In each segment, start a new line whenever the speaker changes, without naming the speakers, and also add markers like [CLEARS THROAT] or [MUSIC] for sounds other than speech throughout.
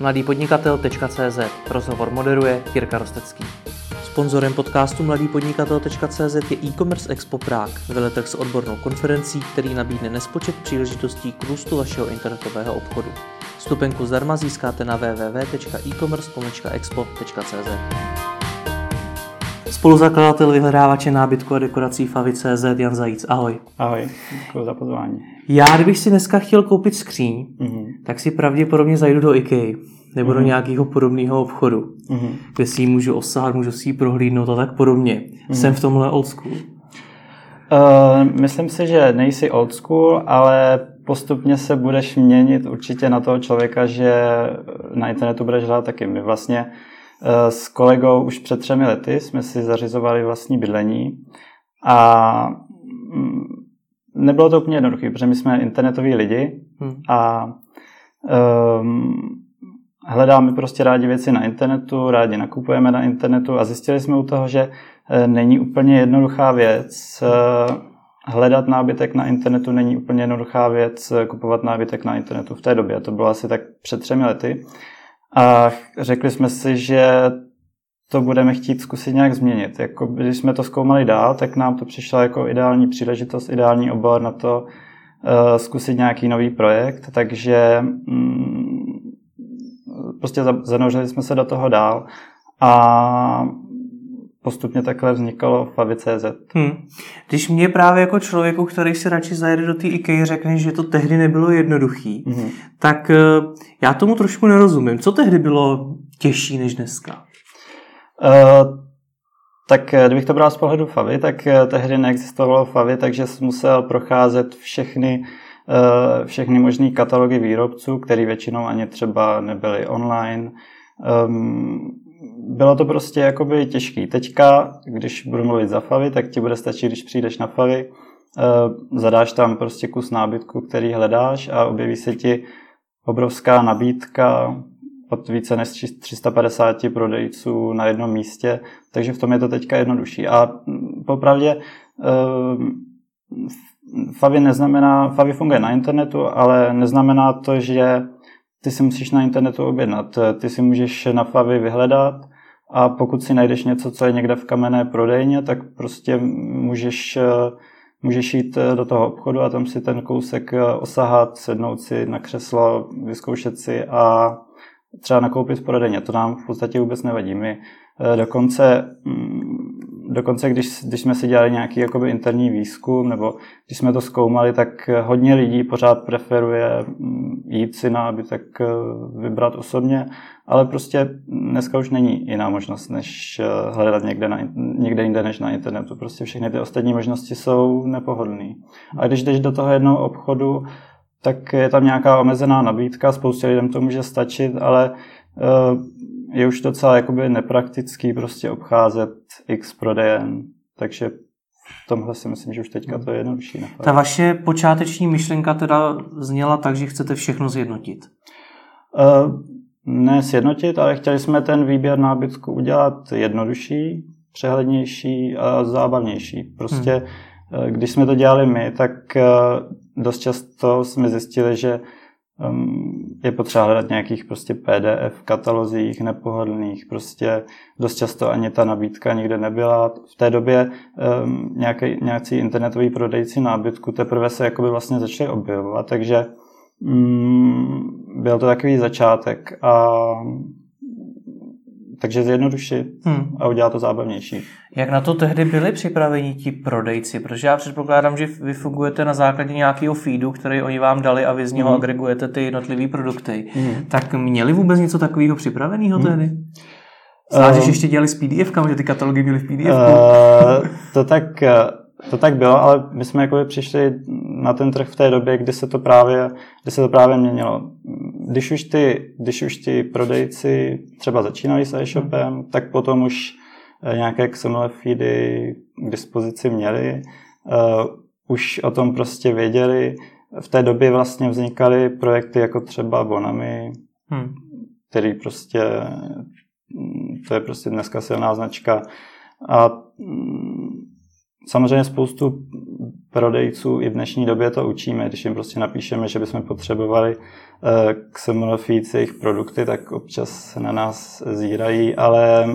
mladýpodnikatel.cz Rozhovor moderuje Jirka Rostecký. Sponzorem podcastu mladýpodnikatel.cz je e-commerce Expo Prague, veletrh s odbornou konferencí, který nabídne nespočet příležitostí k růstu vašeho internetového obchodu. Stupenku zdarma získáte na www.ecommerce.expo.cz Spoluzakladatel vyhledávače nábytku a dekorací Favi.cz Jan Zajíc. Ahoj.
Ahoj, děkuji za pozvání.
Já, kdybych si dneska chtěl koupit skříň, mm-hmm. tak si pravděpodobně zajdu do IKEA nebo mm-hmm. do mhm. nějakého podobného obchodu, mm-hmm. kde si ji můžu osahat, můžu si ji prohlídnout a tak podobně. Mm-hmm. Jsem v tomhle old school?
Uh, myslím si, že nejsi old school, ale postupně se budeš měnit určitě na toho člověka, že na internetu budeš hrát taky. My vlastně Eh, s kolegou už před třemi lety jsme si zařizovali vlastní bydlení a mm, nebylo to úplně jednoduché, protože my jsme internetoví lidi hmm. a um, hledáme prostě rádi věci na internetu, rádi nakupujeme na internetu a zjistili jsme u toho, že eh, není úplně jednoduchá věc eh, hledat nábytek na internetu, není úplně jednoduchá věc kupovat nábytek na internetu v té době. To bylo asi tak před třemi lety. A řekli jsme si, že to budeme chtít zkusit nějak změnit. Jako, když jsme to zkoumali dál, tak nám to přišla jako ideální příležitost, ideální obor na to uh, zkusit nějaký nový projekt, takže um, prostě zanořili jsme se do toho dál a postupně takhle vznikalo Favi.cz. Hmm.
Když mě právě jako člověku, který si radši zajede do té IKEA, řekne, že to tehdy nebylo jednoduchý, hmm. tak eh, já tomu trošku nerozumím. Co tehdy bylo těžší než dneska?
Uh, tak eh, kdybych to bral z pohledu Favy, tak tehdy neexistovalo Favy, takže jsem musel procházet všechny všechny možné katalogy výrobců, které většinou ani třeba nebyly online. Um, bylo to prostě jakoby těžký. Teďka, když budu mluvit za Favy, tak ti bude stačit, když přijdeš na Favy, uh, zadáš tam prostě kus nábytku, který hledáš a objeví se ti obrovská nabídka od více než 350 prodejců na jednom místě, takže v tom je to teďka jednodušší. A popravdě uh, Favy neznamená, Favy funguje na internetu, ale neznamená to, že ty si musíš na internetu objednat. Ty si můžeš na Favy vyhledat a pokud si najdeš něco, co je někde v kamenné prodejně, tak prostě můžeš, můžeš jít do toho obchodu a tam si ten kousek osahat, sednout si na křeslo, vyzkoušet si a třeba nakoupit v prodejně. To nám v podstatě vůbec nevadí. My eh, dokonce mm, dokonce když, když jsme si dělali nějaký jakoby interní výzkum, nebo když jsme to zkoumali, tak hodně lidí pořád preferuje mm, jít si na tak eh, vybrat osobně, ale prostě dneska už není jiná možnost, než eh, hledat někde, na, někde jinde než na internetu. Prostě všechny ty ostatní možnosti jsou nepohodlné. A když jdeš do toho jednoho obchodu, tak je tam nějaká omezená nabídka, spoustě lidem to může stačit, ale je už docela jakoby nepraktický prostě obcházet x prodejen, takže v tomhle si myslím, že už teďka to je jednodušší.
Napad. Ta vaše počáteční myšlenka teda zněla tak, že chcete všechno zjednotit?
Uh, ne sjednotit, ale chtěli jsme ten výběr nábytku udělat jednodušší, přehlednější a zábavnější. Prostě hmm. když jsme to dělali my, tak dost často jsme zjistili, že je potřeba hledat nějakých prostě PDF katalozích nepohodlných, prostě dost často ani ta nabídka nikde nebyla. V té době um, nějaký, nějací internetoví prodejci nábytku teprve se jakoby vlastně začali objevovat, takže um, byl to takový začátek a takže zjednodušit hmm. a udělat to zábavnější.
Jak na to tehdy byli připraveni ti prodejci? Protože já předpokládám, že vy fungujete na základě nějakého feedu, který oni vám dali a vy z něho hmm. agregujete ty jednotlivé produkty. Hmm. Tak měli vůbec něco takového připraveného hmm. tehdy? Znáš, um, že ještě dělali s PDF, že ty katalogy byly v PDF? Uh,
to tak eh, to tak bylo, ale my jsme jako přišli na ten trh v té době, kdy se to právě, kdy se to právě měnilo. Když už ty, když už ty prodejci třeba začínali s e-shopem, tak potom už eh, nějaké XML feedy k dispozici měli, uh, už o tom prostě věděli. V té době vlastně vznikaly projekty jako třeba Bonami, hmm. který prostě, to je prostě dneska silná značka. A mm, Samozřejmě spoustu prodejců i v dnešní době to učíme, když jim prostě napíšeme, že bychom potřebovali Xemonofíci, jejich produkty, tak občas na nás zírají, ale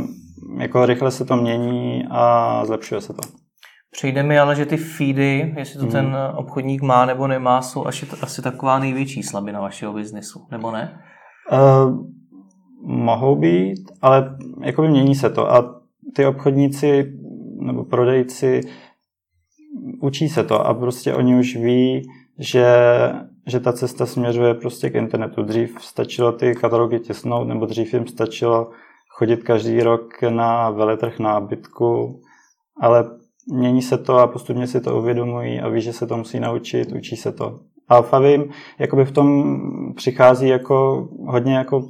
jako rychle se to mění a zlepšuje se to.
Přijde mi ale, že ty feedy, jestli to mm. ten obchodník má nebo nemá, jsou asi, asi taková největší slabina vašeho biznesu, nebo ne? Uh,
mohou být, ale jakoby mění se to a ty obchodníci nebo prodejci učí se to a prostě oni už ví, že, že ta cesta směřuje prostě k internetu. Dřív stačilo ty katalogy tisnout, nebo dřív jim stačilo chodit každý rok na veletrh nábytku, ale mění se to a postupně si to uvědomují a ví, že se to musí naučit, učí se to. A Favim jakoby v tom přichází jako hodně jako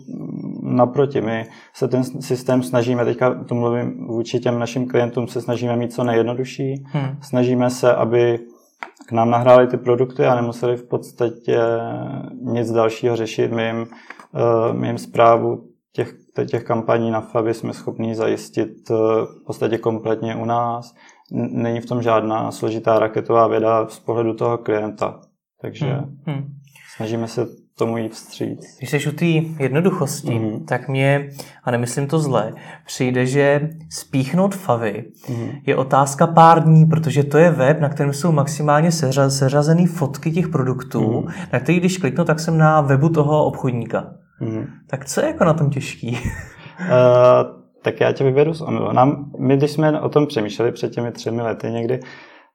naproti. My se ten systém snažíme, teďka to mluvím vůči těm našim klientům, se snažíme mít co nejjednodušší. Hmm. Snažíme se, aby k nám nahráli ty produkty a nemuseli v podstatě nic dalšího řešit. My jim, eh, my jim zprávu těch, těch kampaní na Favi jsme schopni zajistit eh, v podstatě kompletně u nás. Není v tom žádná složitá raketová věda z pohledu toho klienta. Takže hmm. Hmm. snažíme se tomu jít vstříc.
Když jsi u té jednoduchosti, mm-hmm. tak mě, a nemyslím to zle, přijde, že spíchnout favy mm-hmm. je otázka pár dní, protože to je web, na kterém jsou maximálně seřa, seřazené fotky těch produktů, mm-hmm. na který když kliknu, tak jsem na webu toho obchodníka. Mm-hmm. Tak co je jako na tom těžký? uh, [LAUGHS]
tak já tě vyberu z omylu. Nám, my, když jsme o tom přemýšleli před těmi třemi lety někdy,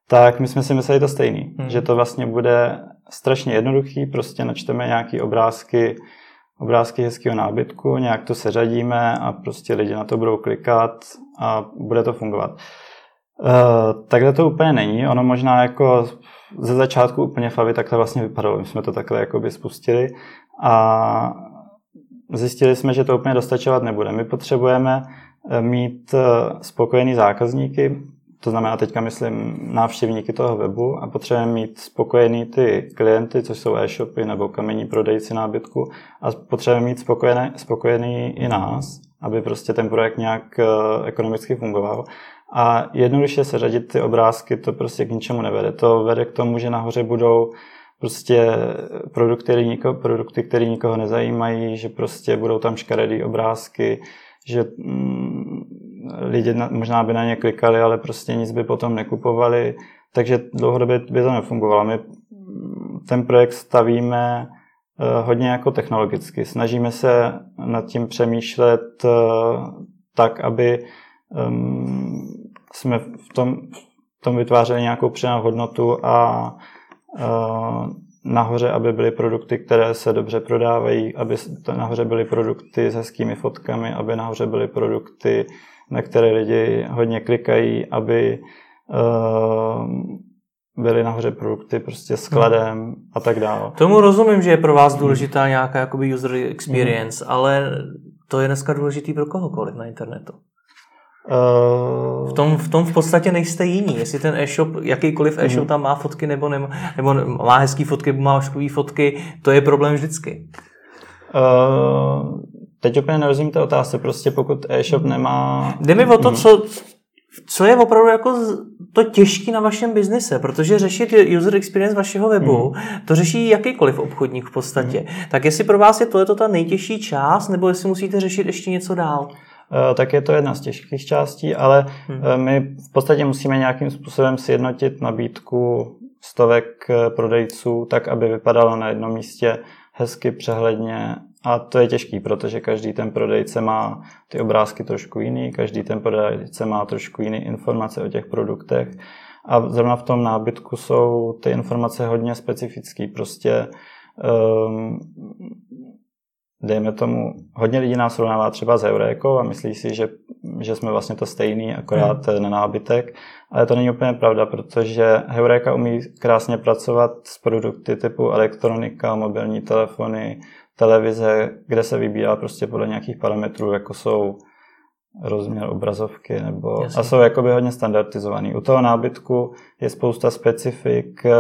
tak my jsme si mysleli to stejný, hmm. že to vlastně bude strašně jednoduchý, prostě načteme nějaký obrázky, obrázky hezkého nábytku, nějak to seřadíme a prostě lidi na to budou klikat a bude to fungovat. Uh, takhle to úplně není, ono možná jako ze začátku úplně Favi takhle vlastně vypadalo, my jsme to takhle jako by spustili a zjistili jsme, že to úplně dostačovat nebude. My potřebujeme eh, mít eh, spokojený zákazníky, to znamená teďka myslím návštěvníky toho webu a potřebujeme mít spokojený ty klienty, což jsou e-shopy nebo kamení prodejci nábytku a potřebujeme mít spokojený, spokojený i nás, aby prostě ten projekt nějak uh, ekonomicky fungoval. A jednoduše se řadit ty obrázky, to prostě k ničemu nevede. To vede k tomu, že nahoře budou prostě produkty, nikoho, produkty, které nikoho nezajímají, že prostě budou tam škaredý obrázky, že mm, lidi na, možná by na ně klikali, ale prostě nic by potom nekupovali, takže dlouhodobě by to nefungovalo. My ten projekt stavíme eh, hodně jako technologicky. Snažíme se nad tím přemýšlet eh, tak, aby ehm, jsme v tom, v tom vytvářeli nějakou přidanou hodnotu a eh, nahoře, aby byly produkty, které se dobře prodávají, aby nahoře byly produkty s hezkými fotkami, aby nahoře byly produkty, na které lidi hodně klikají, aby uh, byly nahoře produkty prostě s kladem hmm. a tak dále.
Tomu rozumím, že je pro vás důležitá nějaká jakoby user experience, hmm. ale to je dneska důležitý pro kohokoliv na internetu. Uh... V, tom, v tom v podstatě nejste jiní. Jestli ten e-shop, jakýkoliv e-shop mm. tam má fotky nebo, nema, nebo má hezký fotky, nebo má ošklivý fotky, to je problém vždycky.
Uh, teď úplně nerozumím té otázce, prostě pokud e-shop nemá...
Jde mi o to, mm. co, co je opravdu jako to těžké na vašem biznise, protože řešit user experience vašeho webu, mm. to řeší jakýkoliv obchodník v podstatě. Tak jestli pro vás je tohle ta nejtěžší část, nebo jestli musíte řešit ještě něco dál?
Eh, tak je to jedna z těžkých částí, ale hmm. my v podstatě musíme nějakým způsobem sjednotit nabídku stovek eh, prodejců, tak aby vypadalo na jednom místě hezky, přehledně a to je těžký, protože každý ten prodejce má ty obrázky trošku jiný, každý ten prodejce má trošku jiný informace o těch produktech a zrovna v tom nábytku jsou ty informace hodně specifické. Prostě um, dejme tomu, hodně lidí nás srovnává třeba s Eurékou a myslí si, že, že jsme vlastně to stejný, akorát hmm. na nábytek, ale to není úplně pravda, protože Heureka umí krásně pracovat s produkty typu elektronika, mobilní telefony, televize, kde se vybírá prostě podle nějakých parametrů, jako jsou rozměr obrazovky, nebo, a jsou jakoby hodně standardizovaný. U toho nábytku je spousta specifik eh,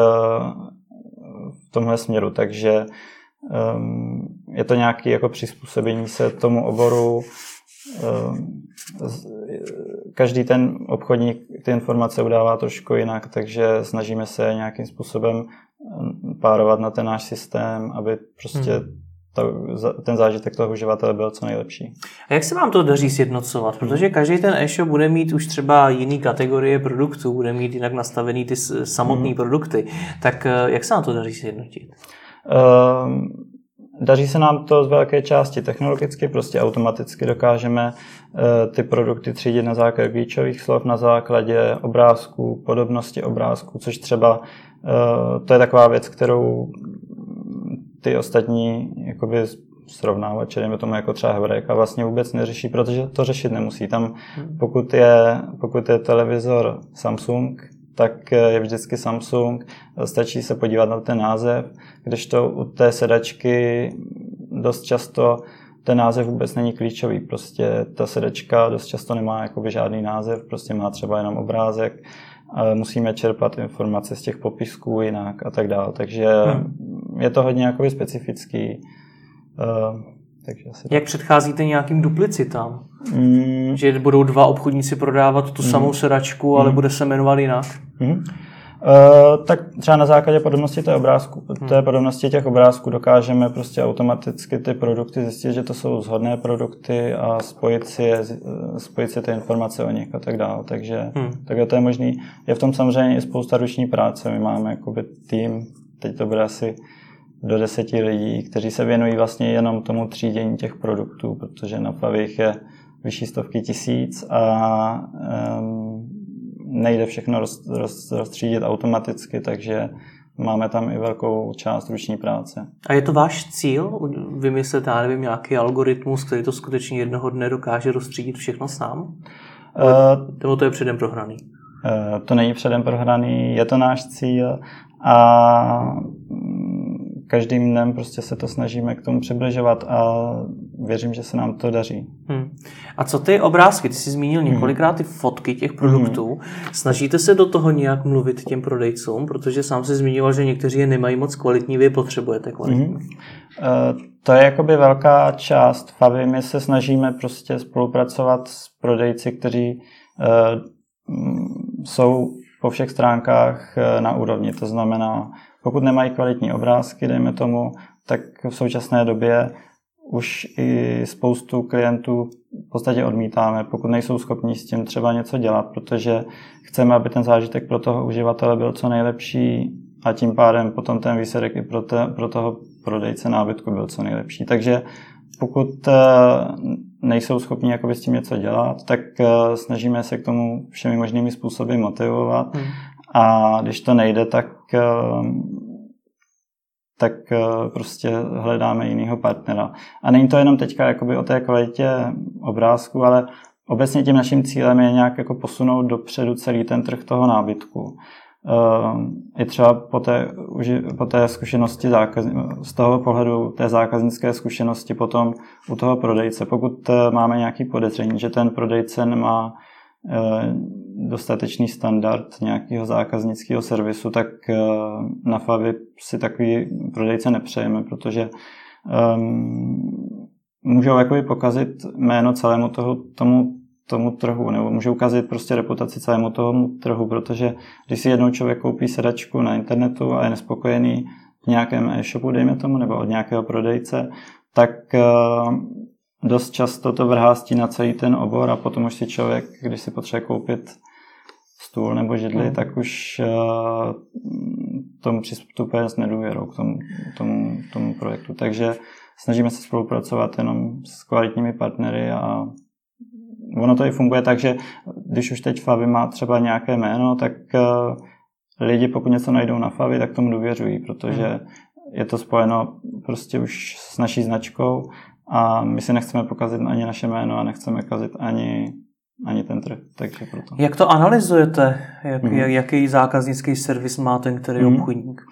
v tomhle směru, takže um, je to nějaké jako přizpůsobení se tomu oboru. Um, každý ten obchodník ty informace udává trošku jinak, takže snažíme se nějakým způsobem párovat na ten náš systém, aby prostě hmm ten zážitek toho uživatele byl co nejlepší.
A jak se vám to daří sjednocovat? Protože každý ten e-shop bude mít už třeba jiný kategorie produktů, bude mít jinak nastavený ty samotné hmm. produkty. Tak eh, jak se vám to daří sjednotit? Uh,
Daří se nám to z velké části technologicky, prostě automaticky dokážeme eh, ty produkty třídit na základě klíčových slov, na základě obrázků, podobnosti obrázků, což třeba eh, to je taková věc, kterou ty ostatní jakoby srovnávače, dejme tomu jako třeba Hebrejka, vlastně vůbec neřeší, protože to řešit nemusí. Tam hmm. pokud je, pokud je televizor Samsung, tak je vždycky Samsung, stačí se podívat na ten název, když to u té sedačky dost často ten název vůbec není klíčový. Prostě ta sedačka dost často nemá jakoby žádný název, prostě má třeba jenom obrázek, musíme čerpat informace z těch popisků jinak a tak dále. Takže hmm. je to hodně jakoby specifický. Uh,
takže asi Jak tak. předcházíte nějakým duplicitám? Mm. Že budou dva obchodníci prodávat tu mm. samou sedačku, ale mm. bude se jmenovat jinak? Mm. Uh,
tak třeba na základě podobnosti té obrázku, hmm. té podobnosti těch obrázků dokážeme prostě automaticky ty produkty zjistit, že to jsou shodné produkty a spojit si, je, spojit si ty informace o nich a tak dále. Takže, hmm. takže to je možný. Je v tom samozřejmě i spousta ruční práce. My máme jakoby tým, teď to bude asi do deseti lidí, kteří se věnují vlastně jenom tomu třídění těch produktů, protože na Favich je vyšší stovky tisíc a um, nejde všechno roz, roz, rozstřídit automaticky, takže máme tam i velkou část ruční práce.
A je to váš cíl vymyslet, já nevím, nějaký algoritmus, který to skutečně jednoho dne dokáže rozstřídit všechno sám? Uh, Nebo to je předem prohraný?
Uh, to není předem prohraný, je to náš cíl a každým dnem prostě se to snažíme k tomu přibližovat a věřím, že se nám to daří. Hmm.
A co ty obrázky? Ty jsi zmínil hmm. několikrát ty fotky těch produktů. Hmm. Snažíte se do toho nějak mluvit těm prodejcům? Protože sám si zmiňoval, že někteří je nemají moc kvalitní, vy potřebujete kvalitní. Hmm. Uh,
to je jakoby velká část Favy. My se snažíme prostě spolupracovat s prodejci, kteří uh, jsou po všech stránkách uh, na úrovni. To znamená, pokud nemají kvalitní obrázky, dejme tomu, tak v současné době už i spoustu klientů v podstatě odmítáme, pokud nejsou schopni s tím třeba něco dělat, protože chceme, aby ten zážitek pro toho uživatele byl co nejlepší a tím pádem potom ten výsledek i pro, te, pro toho prodejce nábytku byl co nejlepší. Takže pokud eh, nejsou schopni jakoby s tím něco dělat, tak eh, snažíme se k tomu všemi možnými způsoby motivovat. Hmm. A když to nejde, tak eh, tak eh, prostě hledáme jiného partnera. A není to jenom teďka jakoby o té kvalitě obrázku, ale obecně tím naším cílem je nějak jako posunout dopředu celý ten trh toho nábytku. I eh, třeba po té, po té zkušenosti z toho pohledu té zákaznické zkušenosti potom u toho prodejce. Pokud máme nějaký podezření, že ten prodejce nemá dostatečný standard nějakého zákaznického servisu, tak eh, na Favi si takový prodejce nepřejeme, protože um, můžou jakoby pokazit jméno celému toho, tomu, tomu trhu, nebo můžou ukazit prostě reputaci celému tomu trhu, protože když si jednou člověk koupí sedačku na internetu a je nespokojený v nějakém e-shopu, dejme tomu, nebo od nějakého prodejce, tak uh, dost často to vrhá stín na celý ten obor a potom už si člověk, když si potřebuje koupit stůl nebo židli, mm. tak už uh, tomu přistupuje s nedůvěrou k tomu, tomu, tomu projektu. Takže snažíme se spolupracovat jenom s kvalitními partnery a ono to i funguje tak, že když už teď Favi má třeba nějaké jméno, tak uh, lidi, pokud něco najdou na Favi, tak tomu důvěřují, protože mm. je to spojeno prostě už s naší značkou a my si nechceme pokazit ani naše jméno a nechceme kazit ani, ani ten trh. Takže proto.
Jak to analyzujete? Jak, mm-hmm. Jaký zákaznický servis má ten který mm-hmm. obchodník?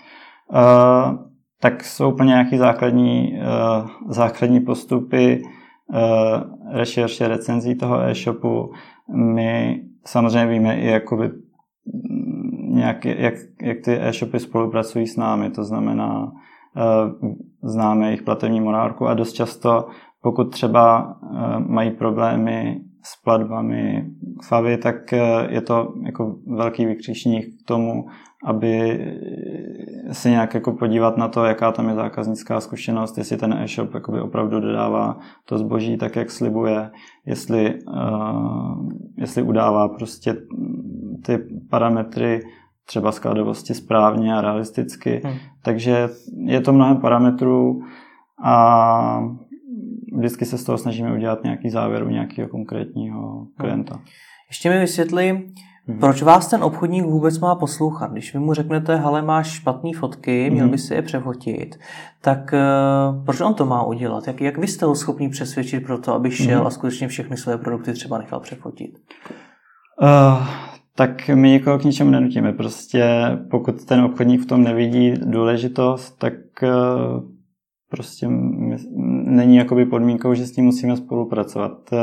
Uh, tak jsou úplně nějaké základní, uh, základní postupy uh, rešerše recenzí toho e-shopu. My samozřejmě víme i jakoby nějak, jak, jak ty e-shopy spolupracují s námi, to znamená známe jejich platební morálku a dost často, pokud třeba eh, mají problémy s platbami Favy, tak je to jako velký vykřičník k tomu, aby se nějak jako podívat na to, jaká tam je zákaznická zkušenost, jestli ten e-shop opravdu dodává to zboží tak, jak slibuje, jestli, uh, jestli udává prostě ty parametry třeba skladovosti správně a realisticky. Hmm. Takže je to mnohem parametrů a vždycky se z toho snažíme udělat nějaký závěr u nějakého konkrétního klienta.
Ještě mi vysvětli, Hmm. Proč vás ten obchodník vůbec má poslouchat? Když vy mu řeknete, hele, máš špatné fotky, měl hmm. by si je přefotit, tak uh, proč on to má udělat? Jak, jak vy jste ho schopni přesvědčit pro to, aby šel hmm. a skutečně všechny své produkty třeba nechal přefotit?
Uh, tak my nikoho k ničemu nenutíme. Prostě pokud ten obchodník v tom nevidí důležitost, tak uh, prostě není jakoby podmínkou, že s tím musíme spolupracovat. Uh,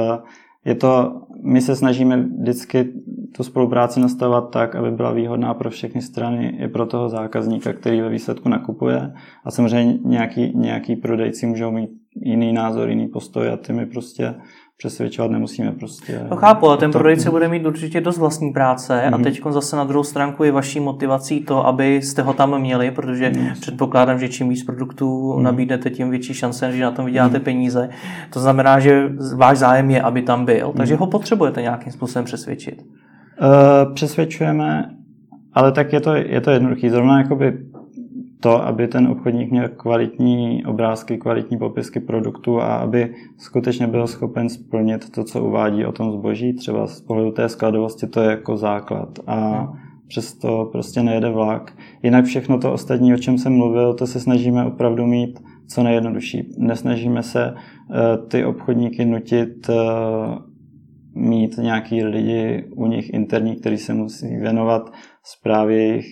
je to, my se snažíme vždycky tu spolupráci nastavovat tak, aby byla výhodná pro všechny strany, i pro toho zákazníka, který ve výsledku nakupuje. A samozřejmě nějaký, nějaký prodejci můžou mít jiný názor, jiný postoj a ty my prostě přesvědčovat nemusíme prostě.
To chápu, ale ten prodejce bude mít určitě dost vlastní práce mm-hmm. a mhm. teď zase na druhou stránku je vaší motivací to, abyste ho tam měli, protože mm-hmm. předpokládám, že čím víc produktů mm-hmm. nabídnete, tím větší šance, že na tom vyděláte mm-hmm. peníze. To znamená, že váš zájem je, aby tam byl, takže mm-hmm. ho potřebujete nějakým způsobem přesvědčit.
Uh, přesvědčujeme, ale tak je to, je to jednoduché. Zrovna jakoby to, aby ten obchodník měl kvalitní obrázky, kvalitní popisky produktů a aby skutečně byl schopen splnit to, co uvádí o tom zboží. Třeba z pohledu té skladovosti to je jako základ. A přesto prostě nejede vlak. Jinak všechno to ostatní, o čem jsem mluvil, to se snažíme opravdu mít co nejjednodušší. Nesnažíme se eh, ty obchodníky nutit eh, mít nějaký lidi u nich interní, kteří se musí věnovat zprávě jejich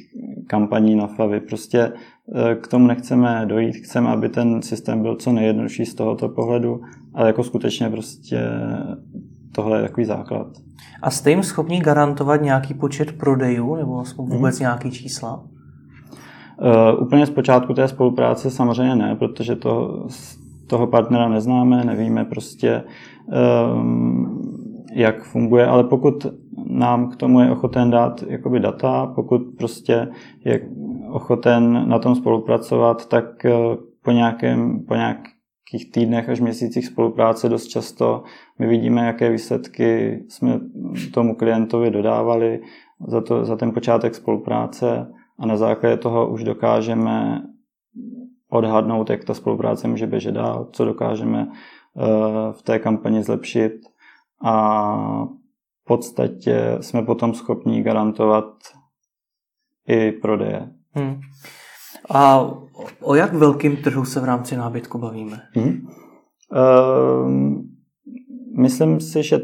kampaní na Favy. Prostě k tomu nechceme dojít, chceme, aby ten systém byl co nejjednodušší z tohoto pohledu, ale jako skutečně prostě tohle je takový základ.
A jste jim schopni garantovat nějaký počet prodejů nebo vůbec hmm. nějaký čísla?
Uh, úplně z počátku té spolupráce samozřejmě ne, protože to, toho partnera neznáme, nevíme prostě, um, jak funguje, ale pokud nám k tomu je ochoten dát jakoby data, pokud prostě je ochoten na tom spolupracovat, tak eh, po, nějakém, po nějakých týdnech až měsících spolupráce dost často my vidíme, jaké výsledky jsme tomu klientovi dodávali za, to, za ten počátek spolupráce a na základě toho už dokážeme odhadnout, jak ta spolupráce může běžet dál, co dokážeme eh, v té kampani zlepšit a v podstatě jsme potom schopni garantovat i prodeje. Hmm.
A o jak velkým trhu se v rámci nábytku bavíme? Hmm.
Uh, myslím si, že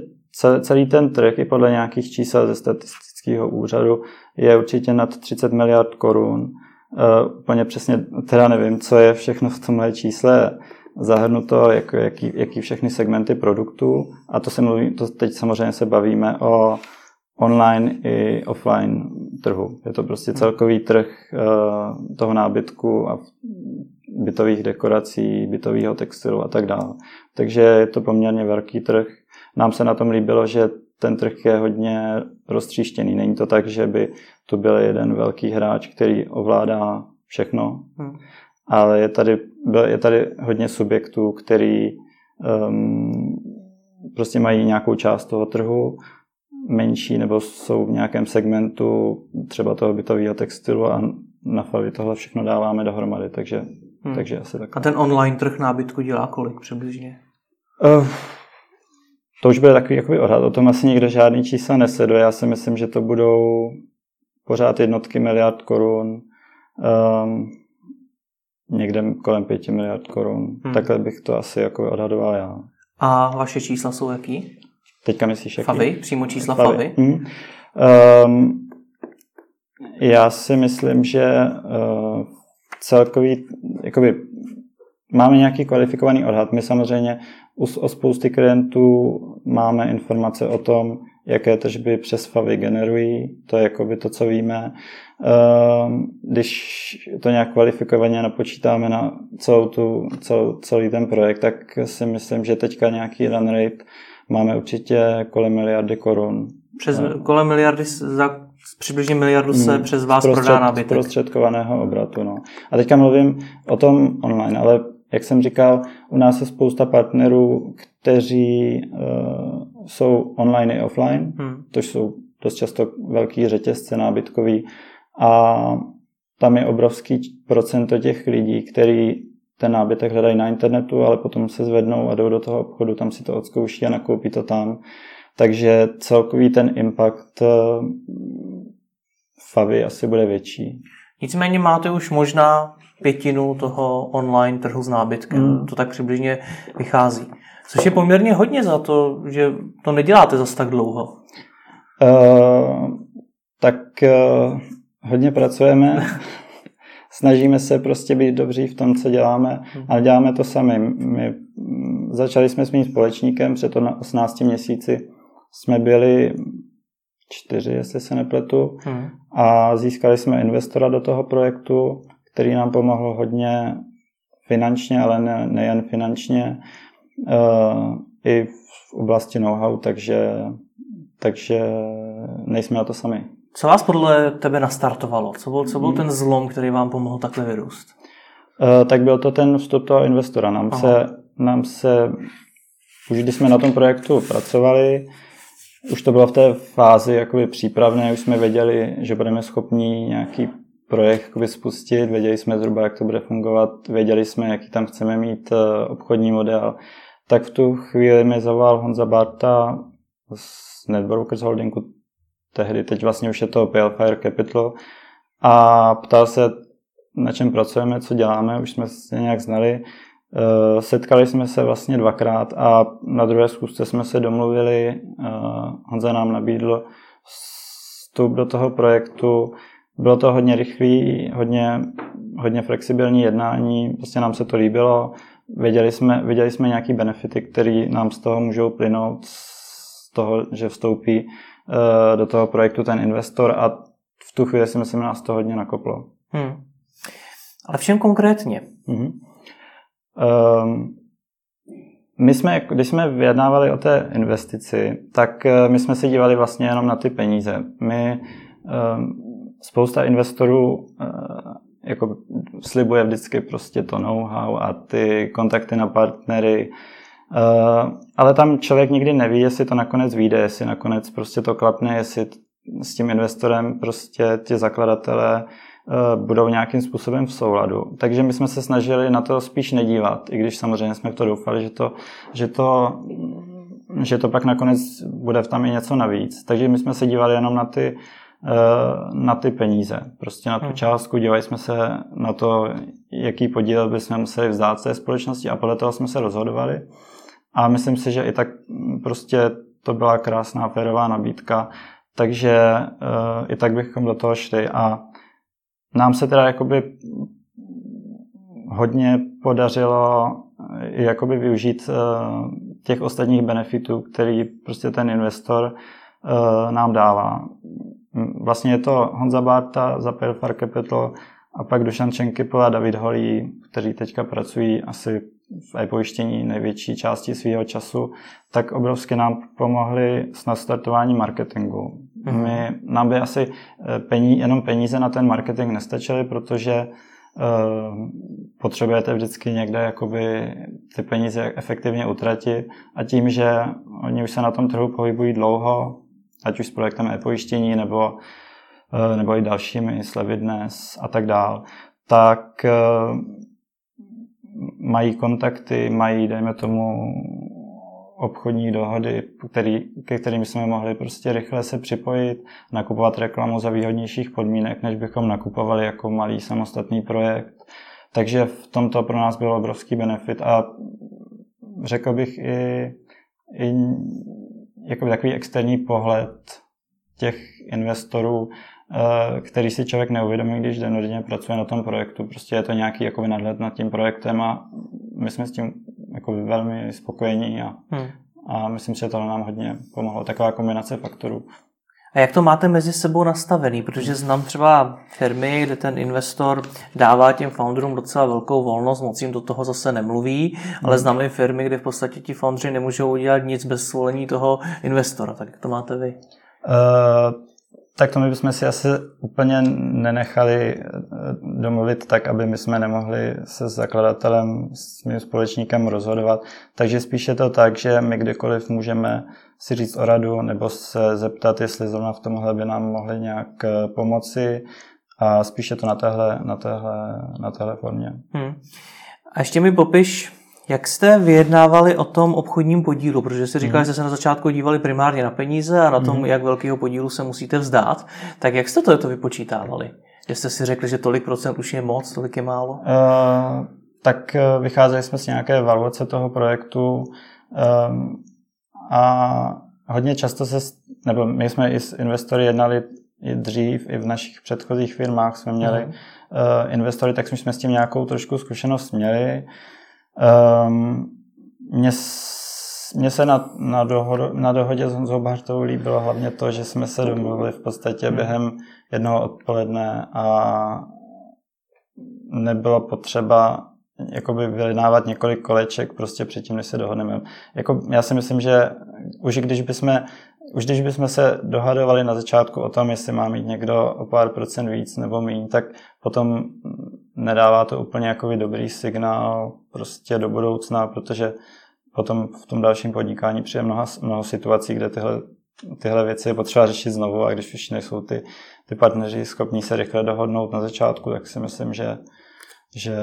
celý ten trh i podle nějakých čísel ze statistického úřadu je určitě nad 30 miliard korun. Uh, úplně přesně teda nevím, co je všechno v tomhle čísle zahrnuto, jak, jaký, jaký všechny segmenty produktů. A to se mluví, to teď samozřejmě se bavíme o online i offline trhu. Je to prostě celkový trh eh, toho nábytku a bytových dekorací, bytového textilu a tak dále. Takže je to poměrně velký trh. Nám se na tom líbilo, že ten trh je hodně roztříštěný. Není to tak, že by tu byl jeden velký hráč, který ovládá všechno, hmm. ale je tady, je tady hodně subjektů, který um, prostě mají nějakou část toho trhu menší nebo jsou v nějakém segmentu třeba toho bytového textilu a na Favi tohle všechno dáváme dohromady, takže, hmm. takže asi tak.
A ten online trh nábytku dělá kolik přibližně? Uh,
to už bude takový jakoby odhad, o tom asi nikdo žádný čísla nesleduje. Já si myslím, že to budou pořád jednotky miliard korun, um, někde kolem pěti miliard korun. Hmm. Takhle bych to asi jako odhadoval já.
A vaše čísla jsou jaký?
Teďka myslíš jaký?
Favy, přímo čísla Favy. Favy.
Hmm. Um, já si myslím, že uh, celkový, jakoby, máme nějaký kvalifikovaný odhad. My samozřejmě u, o spousty klientů máme informace o tom, jaké tržby přes Favy generují. To je jakoby to, co víme. Um, když to nějak kvalifikovaně napočítáme na celou tu, celou, celý ten projekt, tak si myslím, že teďka nějaký run rate máme určitě kolem miliardy korun.
Přes, kolem miliardy za přibližně miliardu se hmm, přes vás prostřed, prodá nábytek.
Prostředkovaného obratu. No. A teďka mluvím o tom online, ale jak jsem říkal, u nás je spousta partnerů, kteří uh, jsou online i offline, hmm. to jsou dost často velký řetězce nábytkový a tam je obrovský procento těch lidí, který ten nábytek hledají na internetu, ale potom se zvednou a jdou do toho obchodu, tam si to odzkouší a nakoupí to tam. Takže celkový ten impact eh, Favy asi bude větší.
Nicméně máte už možná pětinu toho online trhu s nábytkem. Hmm. To tak přibližně vychází. Což je poměrně hodně za to, že to neděláte zase tak dlouho. Uh,
tak uh, hodně pracujeme. [LAUGHS] Snažíme se prostě být dobří v tom, co děláme, hmm. ale děláme to sami. My začali jsme s mým společníkem před 18 měsíci. Jsme byli čtyři, jestli se nepletu. Hmm. A získali jsme investora do toho projektu, který nám pomohl hodně finančně, ale ne, nejen finančně, uh, i v oblasti know-how, takže, takže nejsme na to sami.
Co vás podle tebe nastartovalo? Co byl, co byl ten zlom, který vám pomohl takhle vyrůst?
Uh, tak byl to ten vstup toho investora. Nám se, nám se, už když jsme na tom projektu pracovali, už to bylo v té fázi jakoby přípravné, už jsme věděli, že budeme schopni nějaký projekt jakoby spustit, věděli jsme zhruba, jak to bude fungovat, věděli jsme, jaký tam chceme mít eh, obchodní model. Tak v tu chvíli mi zavolal Honza Barta z Netbrokers Holdingu, tehdy teď vlastně už je to Fire Capital, a ptal se, na čem pracujeme, co děláme, už jsme se nějak znali. Eh, setkali jsme se vlastně dvakrát a na druhé schůzce jsme se domluvili, eh, Honza nám nabídl vstup do toho projektu, bylo to hodně rychlý, hodně, hodně flexibilní jednání, prostě nám se to líbilo, věděli jsme, věděli jsme nějaký benefity, které nám z toho můžou plynout, z toho, že vstoupí do toho projektu ten investor a v tu chvíli si myslím, že nás to hodně nakoplo. Hmm.
Ale v čem konkrétně? Hmm.
Um, my jsme, když jsme vyjednávali o té investici, tak eh, my jsme si dívali vlastně jenom na ty peníze. My, um, spousta investorů uh, jako slibuje vždycky prostě to know-how a ty kontakty na partnery, ale tam člověk nikdy neví, jestli to nakonec vyjde, jestli nakonec prostě to klapne, jestli s tím investorem prostě ti zakladatelé Eh, budou nějakým způsobem v souladu. Takže my jsme se snažili na to spíš nedívat, i když samozřejmě jsme v to doufali, že to, že to, že to pak nakonec bude v tam i něco navíc. Takže my jsme se dívali jenom na ty, eh, na ty peníze, prostě na tu hmm. částku, dívali jsme se na to, jaký podíl bychom museli vzdát té společnosti a podle toho jsme se rozhodovali. A myslím si, že i tak prostě to byla krásná férová nabídka, takže uh, i tak bychom do toho šli a nám se teda jakoby hodně podařilo eh, jakoby využít eh, těch ostatních benefitů, který prostě ten investor eh, nám dává. Vlastně je to Honza Barta za Far Capital a pak Dušan Čenkypl a David Holí, kteří teďka pracují asi v e-pojištění největší části svého času, tak obrovsky nám pomohli s nastartováním marketingu. Mm-hmm. My, nám by asi eh, pení, jenom peníze na ten marketing nestačily, protože uh, potřebujete vždycky někde jakoby ty peníze efektivně utratit a tím, že oni už se na tom trhu pohybují dlouho, ať už s projektem e-pojištění nebo, uh, nebo i dalšími, slevy dnes a tak dál, tak uh, mají kontakty, mají, dejme tomu, obchodní dohody, který, ke kterým jsme mohli prostě rychle se připojit, nakupovat reklamu za výhodnějších podmínek, než bychom nakupovali jako malý samostatný projekt. Takže v tomto pro nás byl obrovský benefit a řekl bych i, i jako takový externí pohled těch investorů, který si člověk neuvědomí, když dennodenně pracuje na tom projektu. Prostě je to nějaký jakoby nadhled nad tím projektem a my jsme s tím jako velmi spokojení a, hmm. a myslím, že to nám hodně pomohlo. Taková kombinace faktorů.
A jak to máte mezi sebou nastavený? Protože znám třeba firmy, kde ten investor dává těm founderům docela velkou volnost, moc jim do toho zase nemluví, ale hmm. znám i firmy, kde v podstatě ti foundři nemůžou udělat nic bez svolení toho investora. Tak jak to máte vy? Uh,
tak to my bychom si asi úplně nenechali eh, domluvit tak, aby my jsme nemohli se zakladatelem, s mým společníkem rozhodovat. Takže spíše to tak, že my kdykoliv můžeme si říct o radu nebo se zeptat, jestli zrovna v tomhle by nám mohli nějak eh, pomoci a spíše to na téhle, na téhle, na téhle formě. Hmm.
A ještě mi popiš, jak jste vyjednávali o tom obchodním podílu? Protože jsi říkal, mm. že jste se na začátku dívali primárně na peníze a na tom, mm. jak velkého podílu se musíte vzdát. Tak jak jste to, to vypočítávali? Že jste si řekli, že tolik procent už je moc, tolik je málo? Uh,
tak eh, vycházeli jsme z nějaké evaluace toho projektu um, a hodně často se, nebo my jsme i s investory jednali i dřív, i v našich předchozích firmách jsme měli mm. uh, investory, tak jsme s tím nějakou trošku zkušenost měli. Um, mně, mně se na, na, dohodu, na dohodě s Honzou Bartou líbilo hlavně to, že jsme se domluvili v podstatě hmm. během jednoho odpoledne a nebylo potřeba jakoby vyjednávat několik koleček prostě předtím, než se dohodneme. Jako, já si myslím, že už když bychom už když bychom se dohadovali na začátku o tom, jestli má mít někdo o pár procent víc nebo méně, tak potom nedává to úplně jako dobrý signál prostě do budoucna, protože potom v tom dalším podnikání přijde mnoho, mnoho situací, kde tyhle, tyhle věci je potřeba řešit znovu a když už nejsou ty, ty partneři schopní se rychle dohodnout na začátku, tak si myslím, že, že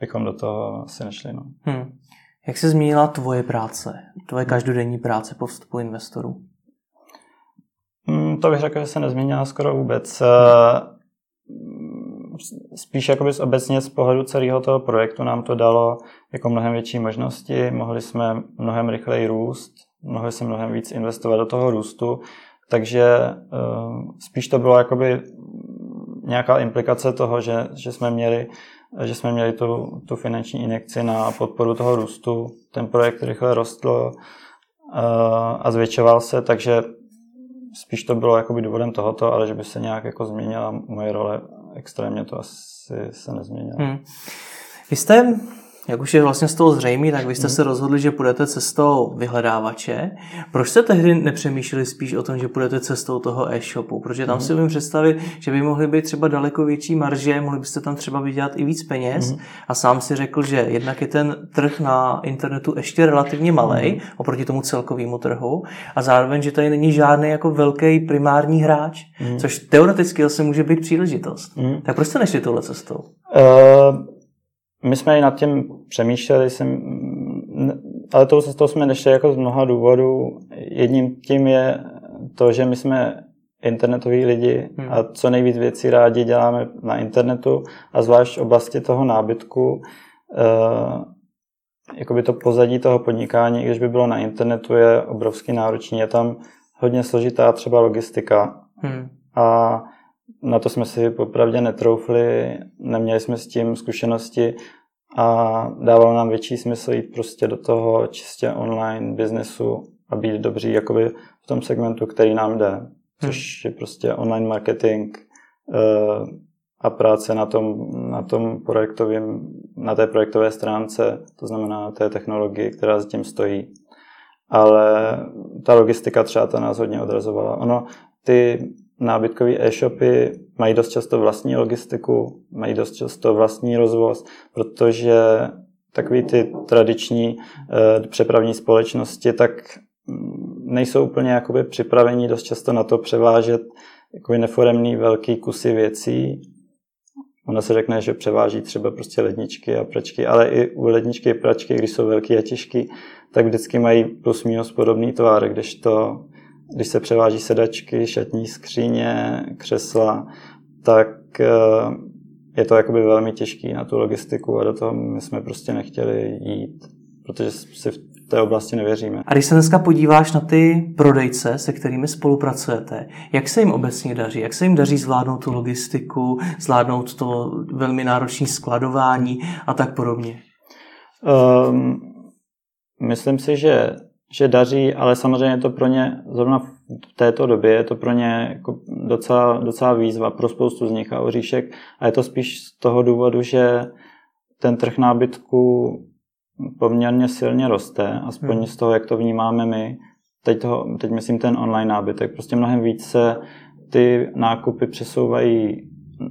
bychom do toho asi nešli. No. Hmm.
Jak se změnila tvoje práce, tvoje každodenní práce po vstupu investorů?
Hmm, to bych řekl, že se nezměnila skoro vůbec spíš jakoby obecně z pohledu celého toho projektu nám to dalo jako mnohem větší možnosti, mohli jsme mnohem rychleji růst, mohli jsme mnohem víc investovat do toho růstu, takže eh, spíš to bylo jakoby nějaká implikace toho, že, že jsme měli, že jsme měli tu, tu finanční injekci na podporu toho růstu. Ten projekt rychle rostl eh, a zvětšoval se, takže spíš to bylo jakoby důvodem tohoto, ale že by se nějak jako změnila moje role extrémně to asi se nezměnilo. Hmm.
Vy jste jak už je vlastně z toho zřejmý, tak vy jste hmm. se rozhodli, že půjdete cestou vyhledávače. Proč jste tehdy nepřemýšleli spíš o tom, že půjdete cestou toho e-shopu? Protože tam hmm. si umím představit, že by mohly být třeba daleko větší marže, mohli byste tam třeba vydělat i víc peněz. Hmm. A sám si řekl, že jednak je ten trh na internetu ještě relativně malý hmm. oproti tomu celkovému trhu a zároveň, že tady není žádný jako velký primární hráč, hmm. což teoreticky zase může být příležitost. Hmm. Tak proč jste nešli touhle cestou? Uh...
My jsme i nad tím přemýšleli, jsem, ale tou cestou jsme nešli jako z mnoha důvodů. Jedním tím je to, že my jsme internetoví lidi hmm. a co nejvíc věcí rádi děláme na internetu a zvlášť v oblasti toho nábytku. Uh, jakoby to pozadí toho podnikání, když by bylo na internetu, je obrovský náročný. Je tam hodně složitá třeba logistika. Hmm. A na to jsme si popravdě netroufli, neměli jsme s tím zkušenosti a dávalo nám větší smysl jít prostě do toho čistě online biznesu a být dobří jakoby v tom segmentu, který nám jde, což hmm. je prostě online marketing uh, a práce na tom, na tom projektovém, na té projektové stránce, to znamená té technologii, která za tím stojí. Ale ta logistika třeba ta nás hodně odrazovala. Ono, ty nábytkové e-shopy mají dost často vlastní logistiku, mají dost často vlastní rozvoz, protože takový ty tradiční e, přepravní společnosti tak mm, nejsou úplně jakoby připravení dost často na to převážet jakoby neforemný velký kusy věcí. Ona se řekne, že převáží třeba prostě ledničky a pračky, ale i u ledničky a pračky, když jsou velký a těžký, tak vždycky mají plus minus podobný tvar, kdežto když se převáží sedačky, šatní skříně, křesla, tak eh, je to jakoby velmi těžký na tu logistiku a do toho my jsme prostě nechtěli jít, protože si v té oblasti nevěříme.
A když se dneska podíváš na ty prodejce, se kterými spolupracujete, jak se jim obecně daří? Jak se jim daří zvládnout tu logistiku, zvládnout to velmi náročné skladování a tak podobně? Um,
myslím si, že že daří, ale samozřejmě je to pro ně, zrovna v této době, je to pro ně jako docela, docela výzva pro spoustu z nich a oříšek. A je to spíš z toho důvodu, že ten trh nábytku poměrně silně roste, aspoň hmm. z toho, jak to vnímáme my. Teď, toho, teď myslím ten online nábytek. Prostě mnohem více ty nákupy přesouvají